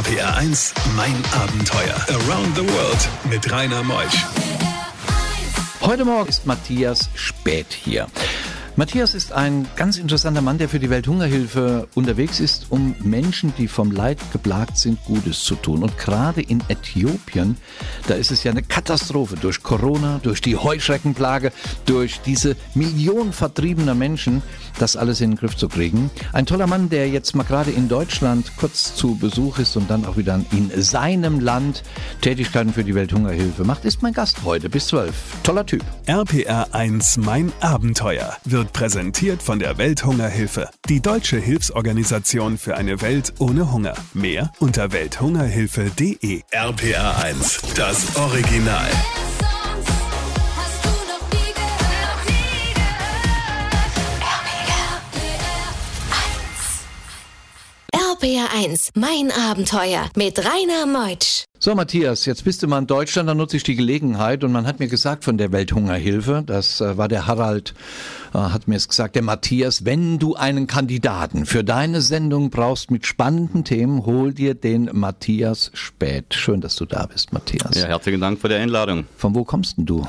RPR 1, mein Abenteuer. Around the World mit Rainer Meusch. Heute Morgen ist Matthias Spät hier. Matthias ist ein ganz interessanter Mann, der für die Welthungerhilfe unterwegs ist, um Menschen, die vom Leid geplagt sind, Gutes zu tun. Und gerade in Äthiopien, da ist es ja eine Katastrophe durch Corona, durch die Heuschreckenplage, durch diese Millionen vertriebener Menschen, das alles in den Griff zu kriegen. Ein toller Mann, der jetzt mal gerade in Deutschland kurz zu Besuch ist und dann auch wieder in seinem Land Tätigkeiten für die Welthungerhilfe macht, ist mein Gast heute bis 12. Toller Typ. RPR 1, mein Abenteuer wird präsentiert von der Welthungerhilfe, die deutsche Hilfsorganisation für eine Welt ohne Hunger. Mehr unter welthungerhilfe.de. RPR 1, das Original. RPR 1, mein Abenteuer mit Rainer Meutsch. So, Matthias, jetzt bist du mal in Deutschland, dann nutze ich die Gelegenheit und man hat mir gesagt von der Welthungerhilfe, das äh, war der Harald, äh, hat mir es gesagt, der Matthias, wenn du einen Kandidaten für deine Sendung brauchst mit spannenden Themen, hol dir den Matthias Spät. Schön, dass du da bist, Matthias. Ja, herzlichen Dank für die Einladung. Von wo kommst denn du?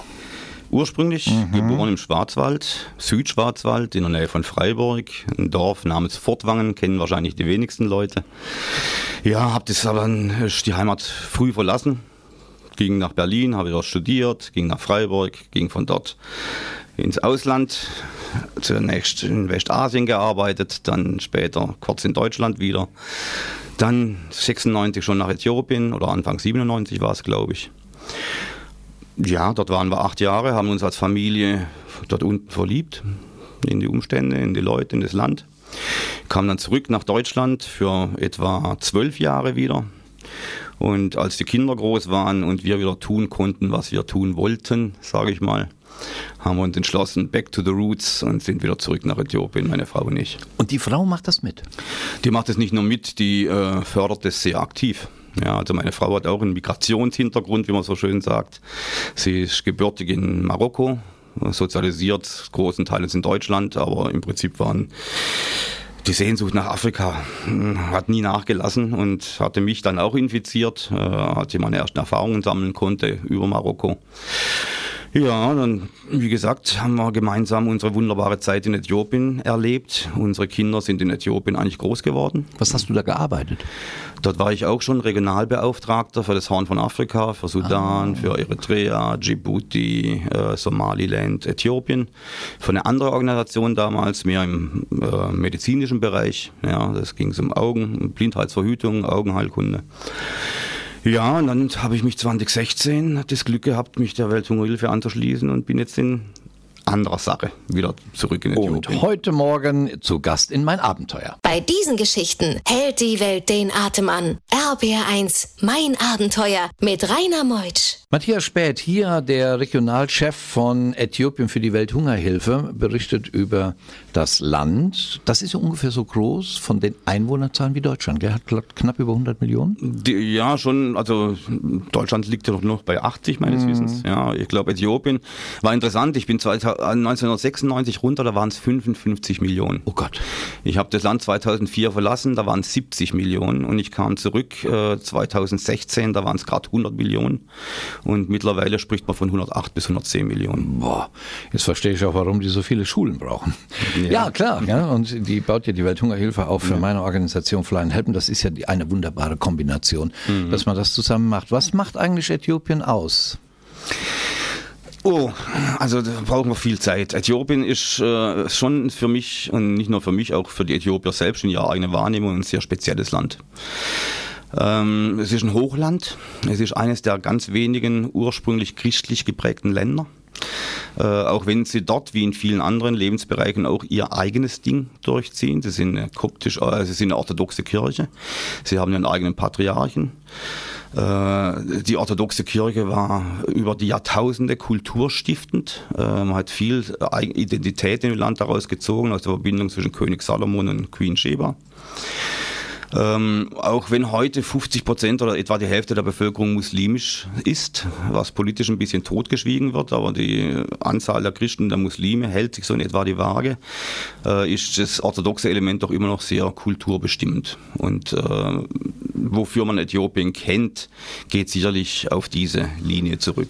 Ursprünglich mhm. geboren im Schwarzwald, Südschwarzwald, in der Nähe von Freiburg, ein Dorf namens Fortwangen, kennen wahrscheinlich die wenigsten Leute. Ja, habe das aber die Heimat früh verlassen, ging nach Berlin, habe dort studiert, ging nach Freiburg, ging von dort ins Ausland, zunächst in Westasien gearbeitet, dann später kurz in Deutschland wieder, dann 96 schon nach Äthiopien oder Anfang 97 war es, glaube ich. Ja, dort waren wir acht Jahre, haben uns als Familie dort unten verliebt in die Umstände, in die Leute, in das Land. Kam dann zurück nach Deutschland für etwa zwölf Jahre wieder. Und als die Kinder groß waren und wir wieder tun konnten, was wir tun wollten, sage ich mal, haben wir uns entschlossen, back to the roots und sind wieder zurück nach Äthiopien, meine Frau und ich. Und die Frau macht das mit? Die macht es nicht nur mit, die äh, fördert es sehr aktiv. Ja, also meine Frau hat auch einen Migrationshintergrund, wie man so schön sagt. Sie ist gebürtig in Marokko, sozialisiert großen Teilen in Deutschland, aber im Prinzip waren die Sehnsucht nach Afrika hm, hat nie nachgelassen und hatte mich dann auch infiziert, äh, als ich meine ersten Erfahrungen sammeln konnte über Marokko. Ja, dann, wie gesagt, haben wir gemeinsam unsere wunderbare Zeit in Äthiopien erlebt. Unsere Kinder sind in Äthiopien eigentlich groß geworden. Was hast du da gearbeitet? Dort war ich auch schon Regionalbeauftragter für das Horn von Afrika, für Sudan, ah. für Eritrea, Djibouti, äh, Somaliland, Äthiopien. Für eine andere Organisation damals, mehr im äh, medizinischen Bereich. Ja, das ging um Augen, Blindheitsverhütung, Augenheilkunde. Ja, und dann habe ich mich 2016 das Glück gehabt, mich der Welthungerhilfe anzuschließen und bin jetzt in anderer Sache wieder zurück in Äthiopien. Und heute Morgen zu Gast in mein Abenteuer. Bei diesen Geschichten hält die Welt den Atem an. RBR1, mein Abenteuer mit Rainer Meutsch. Matthias Späth, hier der Regionalchef von Äthiopien für die Welthungerhilfe, berichtet über das Land. Das ist ja ungefähr so groß von den Einwohnerzahlen wie Deutschland. Der hat knapp über 100 Millionen. Die, ja, schon. Also Deutschland liegt ja noch bei 80 meines mhm. Wissens. Ja, ich glaube Äthiopien war interessant. Ich bin 1996 runter, da waren es 55 Millionen. Oh Gott. Ich habe das Land 2004 verlassen, da waren es 70 Millionen und ich kam zurück äh, 2016, da waren es gerade 100 Millionen und mittlerweile spricht man von 108 bis 110 Millionen. Boah, jetzt verstehe ich auch, warum die so viele Schulen brauchen. Ja, ja klar. Ja, und die baut ja die Welthungerhilfe auch für ja. meine Organisation Flying Helpen. Das ist ja die, eine wunderbare Kombination, mhm. dass man das zusammen macht. Was macht eigentlich Äthiopien aus? Oh, also da brauchen wir viel Zeit. Äthiopien ist äh, schon für mich und nicht nur für mich, auch für die Äthiopier selbst in ihrer eigenen Wahrnehmung ein sehr spezielles Land. Ähm, es ist ein Hochland. Es ist eines der ganz wenigen ursprünglich christlich geprägten Länder. Äh, auch wenn sie dort wie in vielen anderen Lebensbereichen auch ihr eigenes Ding durchziehen. Sie sind eine koptisch, äh, sie sind eine orthodoxe Kirche. Sie haben ihren eigenen Patriarchen. Äh, die orthodoxe Kirche war über die Jahrtausende kulturstiftend. Äh, man hat viel Identität in dem Land daraus gezogen, aus der Verbindung zwischen König Salomon und Queen Sheba. Ähm, auch wenn heute 50 Prozent oder etwa die Hälfte der Bevölkerung muslimisch ist, was politisch ein bisschen totgeschwiegen wird, aber die Anzahl der Christen, der Muslime hält sich so in etwa die Waage, äh, ist das orthodoxe Element doch immer noch sehr kulturbestimmend. Und äh, wofür man Äthiopien kennt, geht sicherlich auf diese Linie zurück.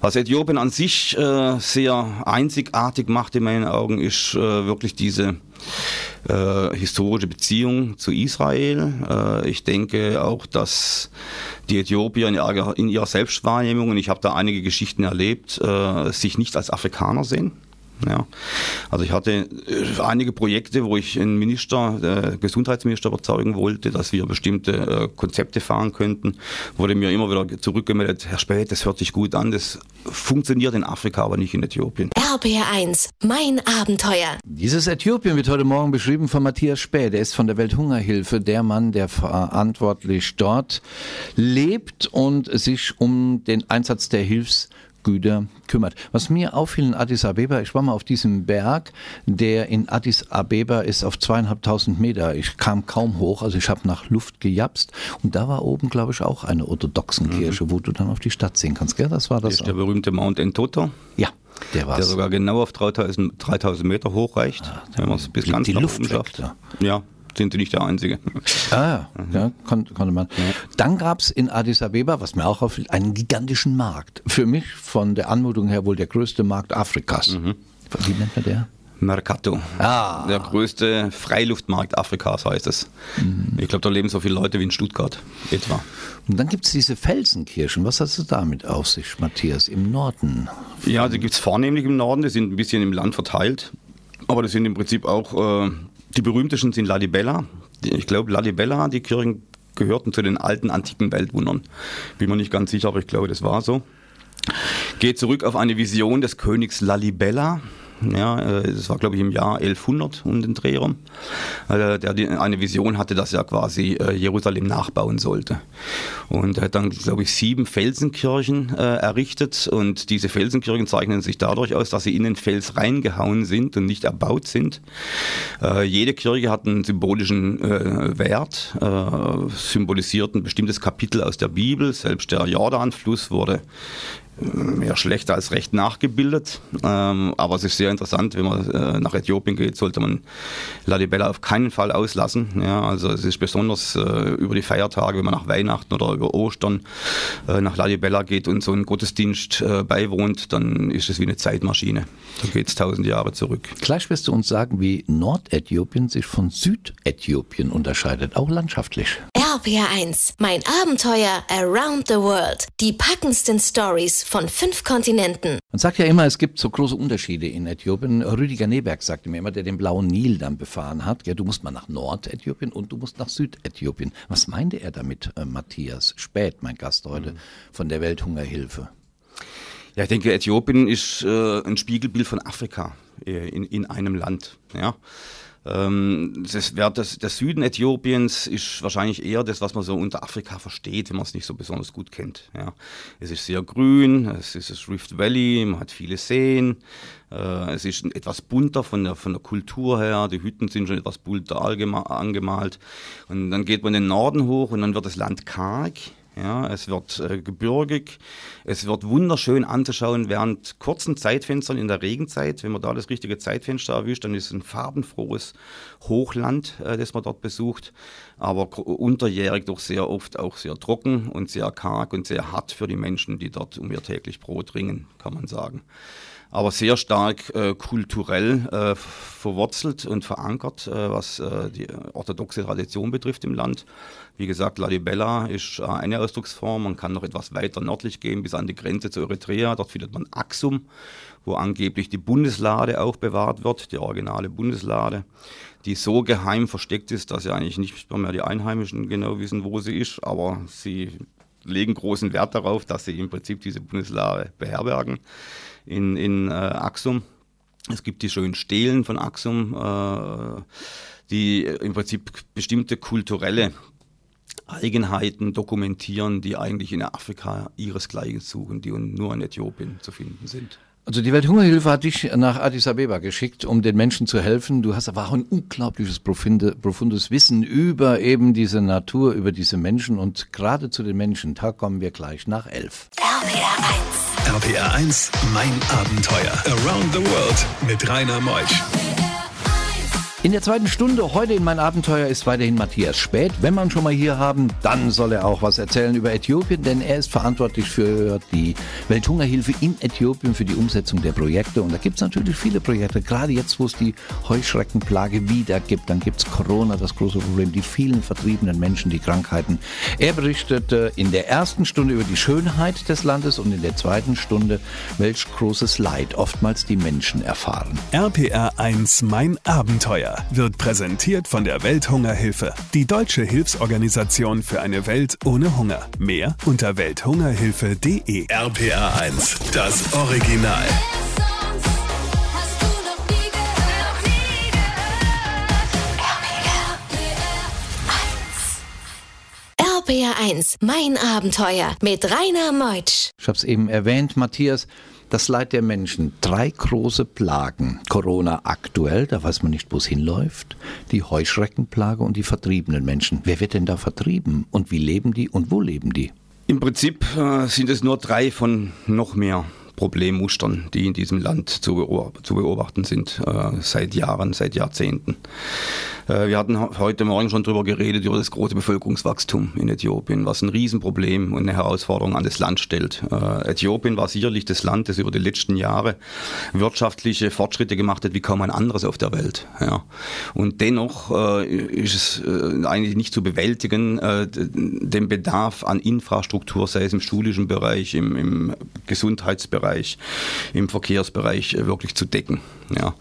Was Äthiopien an sich äh, sehr einzigartig macht in meinen Augen, ist äh, wirklich diese äh, historische Beziehung zu Israel. Äh, ich denke auch, dass die Äthiopier in ihrer, in ihrer Selbstwahrnehmung, und ich habe da einige Geschichten erlebt, äh, sich nicht als Afrikaner sehen. Ja. Also ich hatte äh, einige Projekte, wo ich einen Minister, der Gesundheitsminister überzeugen wollte, dass wir bestimmte äh, Konzepte fahren könnten. Wurde mir immer wieder zurückgemeldet, Herr Spät, das hört sich gut an, das funktioniert in Afrika, aber nicht in Äthiopien. RBR1, mein Abenteuer. Dieses Äthiopien wird heute Morgen beschrieben von Matthias Späth. Er ist von der Welthungerhilfe der Mann, der verantwortlich dort lebt und sich um den Einsatz der Hilfs Güter kümmert. Was mir auffiel in Addis Abeba, ich war mal auf diesem Berg, der in Addis Abeba ist auf zweieinhalbtausend Meter. Ich kam kaum hoch, also ich habe nach Luft gejapst und da war oben, glaube ich, auch eine orthodoxen mhm. wo du dann auf die Stadt sehen kannst. Gell? Das war das. Ist der berühmte Mount Entoto. Ja. Der, der sogar genau auf 3000, 3000 Meter hoch reicht, ah, wenn man es bis ganz die nach Luft oben schafft. Ja, sind sie nicht der Einzige. Ah, ja, kon konnte man. Ja. Dann gab es in Addis Abeba, was mir auch auffiel, einen gigantischen Markt. Für mich von der Anmutung her wohl der größte Markt Afrikas. Mhm. Wie nennt man der? Mercato. Ah. Der größte Freiluftmarkt Afrikas heißt es. Mhm. Ich glaube, da leben so viele Leute wie in Stuttgart etwa. Und dann gibt es diese Felsenkirchen. Was hast du damit auf sich, Matthias, im Norden? Ja, die gibt es vornehmlich im Norden. Die sind ein bisschen im Land verteilt. Aber das sind im Prinzip auch äh, die berühmtesten sind Lalibella. Ich glaube, Lalibella, die Kirchen gehörten zu den alten antiken Weltwundern. Bin mir nicht ganz sicher, aber ich glaube, das war so. Geht zurück auf eine Vision des Königs Lalibella, ja, äh, das war, glaube ich, im Jahr 1100 um den Dreh rum. Äh, der eine Vision hatte, dass er quasi äh, Jerusalem nachbauen sollte. Und er hat dann, glaube ich, sieben Felsenkirchen errichtet. Und diese Felsenkirchen zeichnen sich dadurch aus, dass sie in den Fels reingehauen sind und nicht erbaut sind. Jede Kirche hat einen symbolischen Wert, symbolisiert ein bestimmtes Kapitel aus der Bibel. Selbst der Jordanfluss wurde mehr schlechter als recht nachgebildet. Ähm, aber es ist sehr interessant, wenn man äh, nach Äthiopien geht, sollte man Lalibela auf keinen Fall auslassen. Ja, also es ist besonders äh, über die Feiertage, wenn man nach Weihnachten oder über Ostern äh, nach Lalibela geht und so einen Gottesdienst äh, beiwohnt, dann ist es wie eine Zeitmaschine. Da geht es tausend Jahre zurück. Gleich wirst du uns sagen, wie Nordäthiopien sich von Südäthiopien unterscheidet, auch landschaftlich. RPR1, mein Abenteuer Around the World. Die packendsten Stories von fünf Kontinenten. Man sagt ja immer, es gibt so große Unterschiede in Äthiopien. Rüdiger Neberg sagte mir immer, der den blauen Nil dann befahren hat. Ja, du musst mal nach Nordäthiopien und du musst nach Südäthiopien. Was meinte er damit, äh, Matthias Spät, mein Gast heute mhm. von der Welthungerhilfe? Ja, ich denke, Äthiopien ist äh, ein Spiegelbild von Afrika äh, in, in einem Land. Ja. Ähm, das, das, der Süden Äthiopiens ist wahrscheinlich eher das, was man so unter Afrika versteht, wenn man es nicht so besonders gut kennt. Ja. Es ist sehr grün, es ist das Rift Valley, man hat viele Seen, äh, es ist etwas bunter von der, von der Kultur her, die Hütten sind schon etwas bunter angemalt. Und dann geht man in den Norden hoch und dann wird das Land karg. Ja, es wird äh, gebirgig, es wird wunderschön anzuschauen während kurzen Zeitfenstern in der Regenzeit. Wenn man da das richtige Zeitfenster erwischt, dann ist es ein farbenfrohes Hochland, äh, das man dort besucht. Aber unterjährig doch sehr oft auch sehr trocken und sehr karg und sehr hart für die Menschen, die dort um ihr täglich Brot ringen, kann man sagen aber sehr stark äh, kulturell äh, verwurzelt und verankert, äh, was äh, die orthodoxe Tradition betrifft im Land. Wie gesagt, Lalibela ist äh, eine Ausdrucksform. Man kann noch etwas weiter nördlich gehen bis an die Grenze zu Eritrea. Dort findet man Axum, wo angeblich die Bundeslade auch bewahrt wird, die originale Bundeslade, die so geheim versteckt ist, dass ja eigentlich nicht mehr die Einheimischen genau wissen, wo sie ist, aber sie legen großen Wert darauf, dass sie im Prinzip diese Bundeslade beherbergen in, in äh, Axum. Es gibt die schönen Stelen von Axum, äh, die im Prinzip bestimmte kulturelle Eigenheiten dokumentieren, die eigentlich in Afrika ihresgleichen suchen, die nur in Äthiopien zu finden sind. Also die Welthungerhilfe hat dich nach Addis Abeba geschickt, um den Menschen zu helfen. Du hast aber auch ein unglaubliches profunde, profundes Wissen über eben diese Natur, über diese Menschen und gerade zu den Menschen. Da kommen wir gleich nach elf. RPR 1. RPR 1, mein Abenteuer. Around the World mit Rainer Meusch. In der zweiten Stunde heute in mein Abenteuer ist weiterhin Matthias Spät. Wenn man schon mal hier haben, dann soll er auch was erzählen über Äthiopien, denn er ist verantwortlich für die Welthungerhilfe in Äthiopien, für die Umsetzung der Projekte. Und da gibt es natürlich viele Projekte, gerade jetzt, wo es die Heuschreckenplage wieder gibt. Dann gibt es Corona, das große Problem, die vielen vertriebenen Menschen, die Krankheiten. Er berichtet in der ersten Stunde über die Schönheit des Landes und in der zweiten Stunde, welch großes Leid oftmals die Menschen erfahren. RPR 1 Mein Abenteuer wird präsentiert von der Welthungerhilfe, die deutsche Hilfsorganisation für eine Welt ohne Hunger. Mehr unter welthungerhilfe.de. RPR 1, das Original. RPR 1, mein Abenteuer mit Rainer Meutsch. Ich habe es eben erwähnt, Matthias das Leid der Menschen. Drei große Plagen. Corona aktuell, da weiß man nicht, wo es hinläuft. Die Heuschreckenplage und die vertriebenen Menschen. Wer wird denn da vertrieben? Und wie leben die und wo leben die? Im Prinzip äh, sind es nur drei von noch mehr. Problemmustern, die in diesem Land zu, beobachten sind, äh, seit Jahren, seit Jahrzehnten. Äh, wir hatten heute Morgen schon darüber geredet, über das große Bevölkerungswachstum in Äthiopien, was ein Riesenproblem und eine Herausforderung an das Land stellt. Äh, Äthiopien war sicherlich das Land, das über die letzten Jahre wirtschaftliche Fortschritte gemacht hat, wie kaum ein anderes auf der Welt. Und dennoch äh, ist es eigentlich nicht zu bewältigen, den Bedarf an Infrastruktur, sei es im schulischen Bereich, im, im Gesundheitsbereich, im Verkehrsbereich, wirklich zu decken. Ja.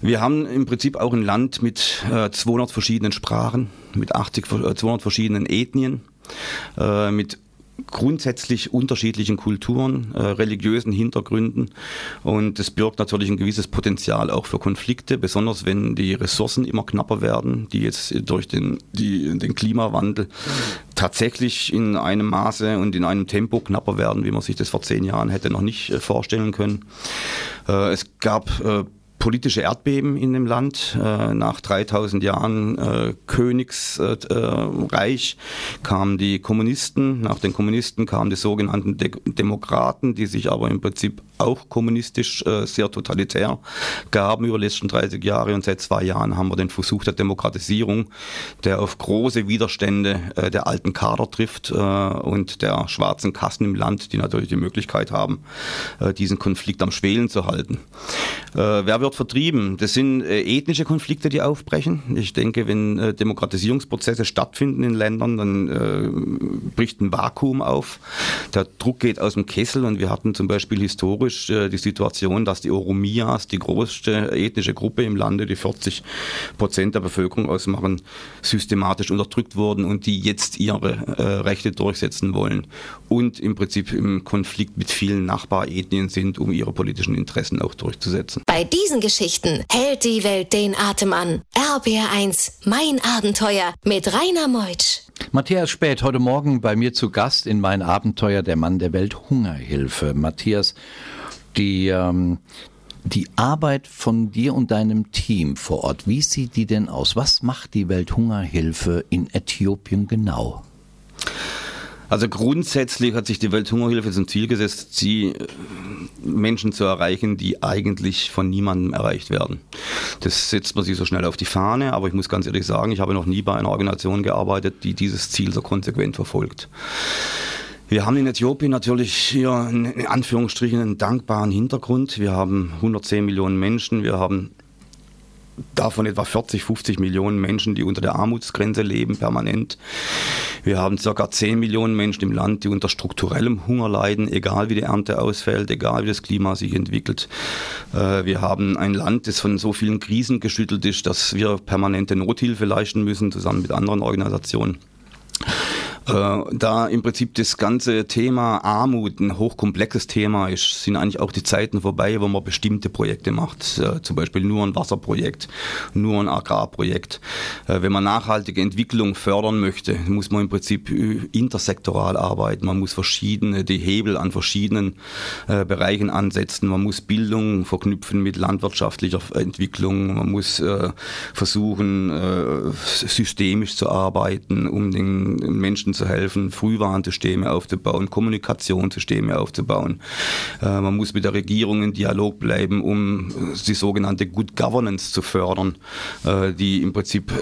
Wir haben im Prinzip auch ein Land mit äh, 200 verschiedenen Sprachen, mit 80, äh, 200 verschiedenen Ethnien, äh, mit grundsätzlich unterschiedlichen Kulturen, äh, religiösen Hintergründen und es birgt natürlich ein gewisses Potenzial auch für Konflikte, besonders wenn die Ressourcen immer knapper werden, die jetzt durch den, die, den Klimawandel tatsächlich in einem Maße und in einem Tempo knapper werden, wie man sich das vor zehn Jahren hätte noch nicht äh, vorstellen können. Äh, es gab äh, politische Erdbeben in dem Land. Äh, nach 3000 Jahren äh, Königsreich kamen die Kommunisten. Nach den Kommunisten kamen die sogenannten De Demokraten, die sich aber im Prinzip auch kommunistisch äh, sehr totalitär gaben über die letzten 30 Jahre. Und seit zwei Jahren haben wir den Versuch der Demokratisierung, der auf große Widerstände der alten Kader trifft und der schwarzen Kassen im Land, die natürlich die Möglichkeit haben, diesen Konflikt am Schwelen zu halten. Wer wird vertrieben? Das sind äh, ethnische Konflikte, die aufbrechen. Ich denke, wenn äh, Demokratisierungsprozesse stattfinden in Ländern, dann äh, bricht ein Vakuum auf. Der Druck geht aus dem Kessel und wir hatten zum Beispiel historisch die Situation, dass die Oromias, die größte ethnische Gruppe im Lande, die 40 Prozent der Bevölkerung ausmachen, systematisch unterdrückt wurden und die jetzt ihre Rechte durchsetzen wollen und im Prinzip im Konflikt mit vielen Nachbarethnien sind, um ihre politischen Interessen auch durchzusetzen. Bei diesen Geschichten hält die Welt den Atem an. RBR1, mein Abenteuer mit Rainer Meutsch. Matthias Spät, heute Morgen bei mir zu Gast in mein Abenteuer der Mann der Welthungerhilfe. Matthias, die, ähm, die Arbeit von dir und deinem Team vor Ort, wie sieht die denn aus? Was macht die Welthungerhilfe in Äthiopien genau? Also grundsätzlich hat sich die Welthungerhilfe zum Ziel gesetzt, sie äh, Menschen zu erreichen, die eigentlich von niemandem erreicht werden. Das setzt man sich so schnell auf die Fahne, aber ich muss ganz ehrlich sagen, ich habe noch nie bei einer Organisation gearbeitet, die dieses Ziel so konsequent verfolgt. Wir haben in Äthiopien natürlich hier in Anführungsstrichen einen dankbaren Hintergrund. Wir haben 110 Millionen Menschen, wir haben davon etwa 40, 50 Millionen Menschen, die unter der Armutsgrenze leben, permanent. Wir haben ca. 10 Millionen Menschen im Land, die unter strukturellem Hunger leiden, egal wie die Ernte ausfällt, egal wie das Klima sich entwickelt. Äh, wir haben ein Land, das von so vielen Krisen geschüttelt ist, dass wir permanente Nothilfe leisten müssen, zusammen mit anderen Organisationen. Äh, da im Prinzip das ganze Thema Armut ein hochkomplexes Thema ist, sind eigentlich auch die Zeiten vorbei, wo man bestimmte Projekte macht. Äh, zum Beispiel nur ein Wasserprojekt, nur ein Agrarprojekt. Äh, wenn man nachhaltige Entwicklung fördern möchte, muss man im Prinzip intersektoral arbeiten. Man muss verschiedene, die Hebel an verschiedenen Bereichen ansetzen. Man muss Bildung verknüpfen mit landwirtschaftlicher Entwicklung. Man muss versuchen, systemisch zu arbeiten, um den Menschen zu helfen, Frühwarnsysteme aufzubauen, Kommunikationssysteme aufzubauen. Äh, man muss mit der Regierung in Dialog bleiben, um die sogenannte Good Governance zu fördern, äh, die im Prinzip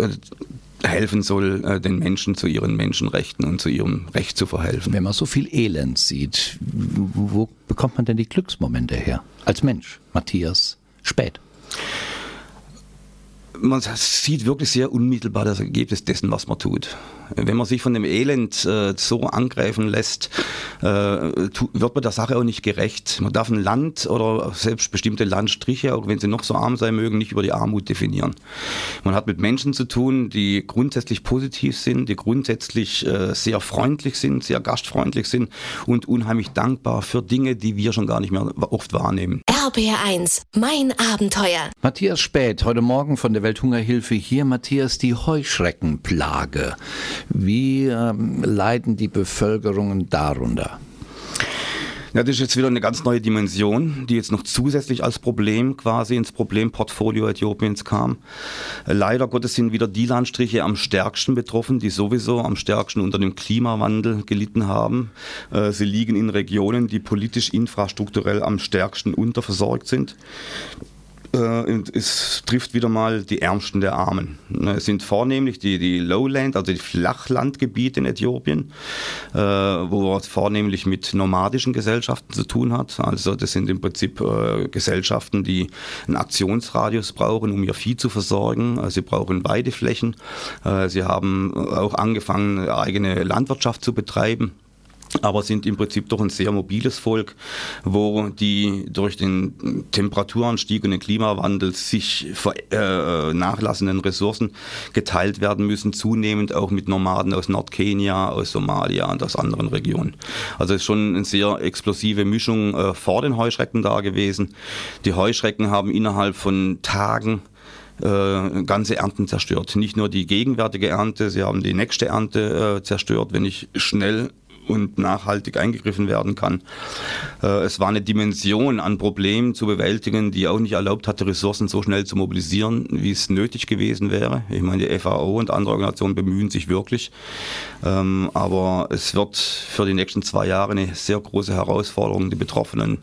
helfen soll, den Menschen zu ihren Menschenrechten und zu ihrem Recht zu verhelfen. Wenn man so viel Elend sieht, wo bekommt man denn die Glücksmomente her? Als Mensch, Matthias Spät man sieht wirklich sehr unmittelbar das Ergebnis dessen, was man tut. Wenn man sich von dem Elend äh, so angreifen lässt, äh, wird man der Sache auch nicht gerecht. Man darf ein Land oder selbst bestimmte Landstriche, auch wenn sie noch so arm sein mögen, nicht über die Armut definieren. Man hat mit Menschen zu tun, die grundsätzlich positiv sind, die grundsätzlich äh, sehr freundlich sind, sehr gastfreundlich sind und unheimlich dankbar für Dinge, die wir schon gar nicht mehr oft wahrnehmen. RBR1, mein Abenteuer. Matthias Spät, heute Morgen von der Welthungerhilfe hier. Matthias, die Heuschreckenplage. Wie ähm, leiden die Bevölkerungen darunter? Ja, das ist jetzt wieder eine ganz neue Dimension, die jetzt noch zusätzlich als Problem quasi ins Problemportfolio Äthiopiens kam. Leider Gottes sind wieder die Landstriche am stärksten betroffen, die sowieso am stärksten unter dem Klimawandel gelitten haben. Äh, sie liegen in Regionen, die politisch infrastrukturell am stärksten unterversorgt sind. Äh, es trifft wieder mal die Ärmsten der Armen. Ne, es sind vornehmlich die, die Lowland, also die Flachlandgebiete in Äthiopien, äh, wo man vornehmlich mit nomadischen Gesellschaften zu tun hat. Also das sind im Prinzip äh, Gesellschaften, die einen Aktionsradius brauchen, um ihr Vieh zu versorgen. Sie brauchen Weideflächen. Sie haben auch angefangen, eigene Landwirtschaft zu betreiben aber sind im Prinzip doch ein sehr mobiles Volk, wo die durch den Temperaturanstieg und den Klimawandel sich äh, nachlassenden Ressourcen geteilt werden müssen, zunehmend auch mit Nomaden aus Nordkenia, aus Somalia und aus anderen Regionen. Also es ist schon eine sehr explosive Mischung äh, vor den Heuschrecken da gewesen. Die Heuschrecken haben innerhalb von Tagen äh, ganze Ernten zerstört. Nicht nur die gegenwärtige Ernte, sie haben die nächste Ernte äh, zerstört. Wenn ich schnell und nachhaltig eingegriffen werden kann. Äh, es war eine Dimension an Problemen zu bewältigen, die auch nicht erlaubt hatte, Ressourcen so schnell zu mobilisieren, wie es nötig gewesen wäre. Ich meine, die FAO und andere Organisationen bemühen sich wirklich. Ähm, aber es wird für die nächsten zwei Jahre eine sehr große Herausforderung, die betroffenen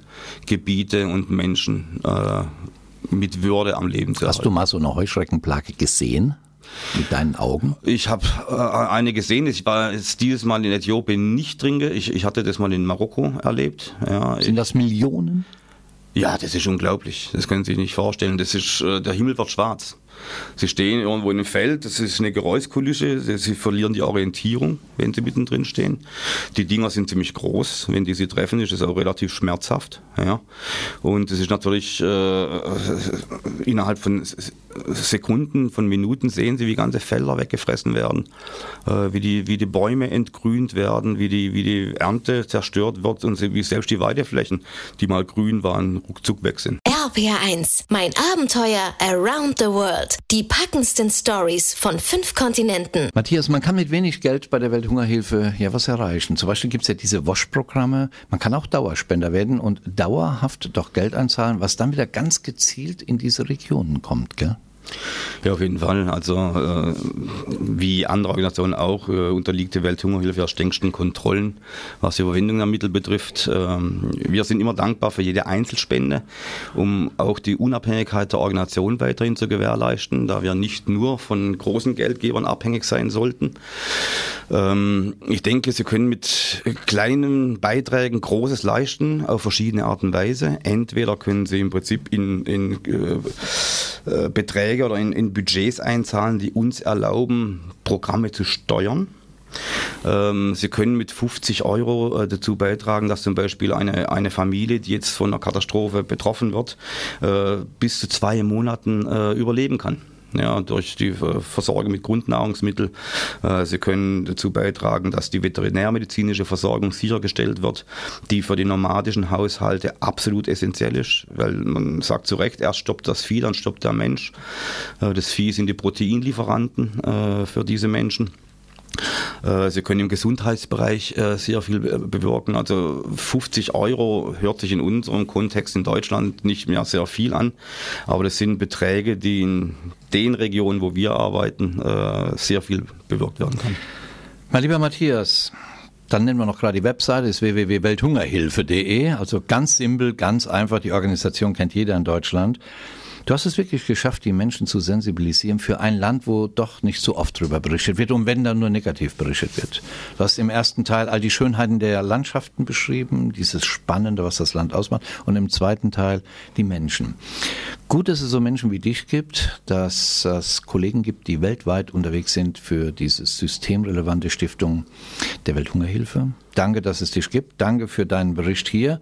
Gebiete und Menschen äh, mit Würde am Leben zu Hast erhalten. du mal so eine Heuschreckenplage gesehen? Mit deinen Augen? Ich habe äh, eine gesehen. Ich war jetzt dieses Mal in Äthiopien nicht drin. Ich, ich hatte das mal in Marokko erlebt. Ja, Sind das Millionen? Ja, das ist unglaublich. Das können Sie sich nicht vorstellen. Das ist, äh, der Himmel wird schwarz. Sie stehen irgendwo in einem Feld, das ist eine Geräuschkulisse, sie, verlieren die Orientierung, wenn sie mittendrin stehen. Die Dinger sind ziemlich groß, wenn die sie treffen, ist es auch relativ schmerzhaft. Ja. Und es ist natürlich äh, innerhalb von Sekunden, von Minuten sehen sie, wie ganze Felder weggefressen werden, äh, wie, die, wie die Bäume entgrünt werden, wie die, wie die Ernte zerstört wird und wie selbst die Weideflächen, die mal grün waren, ruckzuck weg sind. RPR1, mein Abenteuer Around the World. Die packendsten Stories von fünf Kontinenten. Matthias, man kann mit wenig Geld bei der Welthungerhilfe ja was erreichen. Zum Beispiel gibt es ja diese Wash-Programme. Man kann auch Dauerspender werden und dauerhaft doch Geld einzahlen, was dann wieder ganz gezielt in diese Regionen kommt, gell? Ja, auf jeden Fall. Also äh, wie andere Organisationen auch äh, unterliegt die Welthungerhilfe ja strengsten Kontrollen, was die Überwindung der Mittel betrifft. Ähm, wir sind immer dankbar für jede Einzelspende, um auch die Unabhängigkeit der Organisation weiterhin zu gewährleisten, da wir nicht nur von großen Geldgebern abhängig sein sollten. Ähm, ich denke, Sie können mit kleinen Beiträgen Großes leisten auf verschiedene Art und Weise. Entweder können Sie im Prinzip in, in äh, äh Beträge oder in, in Budgets einzahlen, die uns erlauben, Programme zu steuern. Ähm, Sie können mit 50 Euro äh, dazu beitragen, dass zum Beispiel eine, eine Familie, die jetzt von einer Katastrophe betroffen wird, äh, bis zu zwei Monaten äh, überleben kann ja, durch die Versorgung mit Grundnahrungsmitteln. Äh, sie können dazu beitragen, dass die veterinärmedizinische Versorgung sichergestellt wird, die für die nomadischen Haushalte absolut essentiell ist, weil man sagt zu Recht, erst stoppt das Vieh, dann stoppt der Mensch. Äh, das Vieh sind die Proteinlieferanten äh, für diese Menschen. Äh, sie können im Gesundheitsbereich äh, sehr viel bewirken. Also 50 Euro hört sich in unserem Kontext in Deutschland nicht mehr sehr viel an, aber das sind Beträge, die in den Regionen, wo wir arbeiten, äh, sehr viel bewirkt werden können. Mein lieber Matthias, dann nennen wir noch gerade die Webseite, ist www.welthungerhilfe.de. Also ganz simpel, ganz einfach. Die Organisation kennt jeder in Deutschland. Du hast es wirklich geschafft, die Menschen zu sensibilisieren für ein Land, wo doch nicht so oft darüber berichtet wird und wenn dann nur negativ berichtet wird. Du hast im ersten Teil all die Schönheiten der Landschaften beschrieben, dieses Spannende, was das Land ausmacht und im zweiten Teil die Menschen. Gut, dass es so Menschen wie dich gibt, dass es Kollegen gibt, die weltweit unterwegs sind für diese systemrelevante Stiftung der Welthungerhilfe. Danke, dass es dich gibt. Danke für deinen Bericht hier.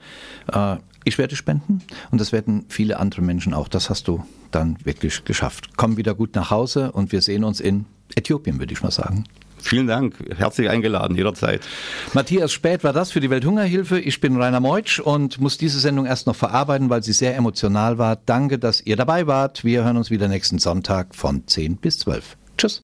Ich werde spenden und das werden viele andere Menschen auch. Das hast du dann wirklich geschafft. Komm wieder gut nach Hause und wir sehen uns in Äthiopien, würde ich mal sagen. Vielen Dank. Herzlich eingeladen, jederzeit. Matthias Spät war das für die Welthungerhilfe. Ich bin Rainer Meutsch und muss diese Sendung erst noch verarbeiten, weil sie sehr emotional war. Danke, dass ihr dabei wart. Wir hören uns wieder nächsten Sonntag von 10 bis 12. Tschüss.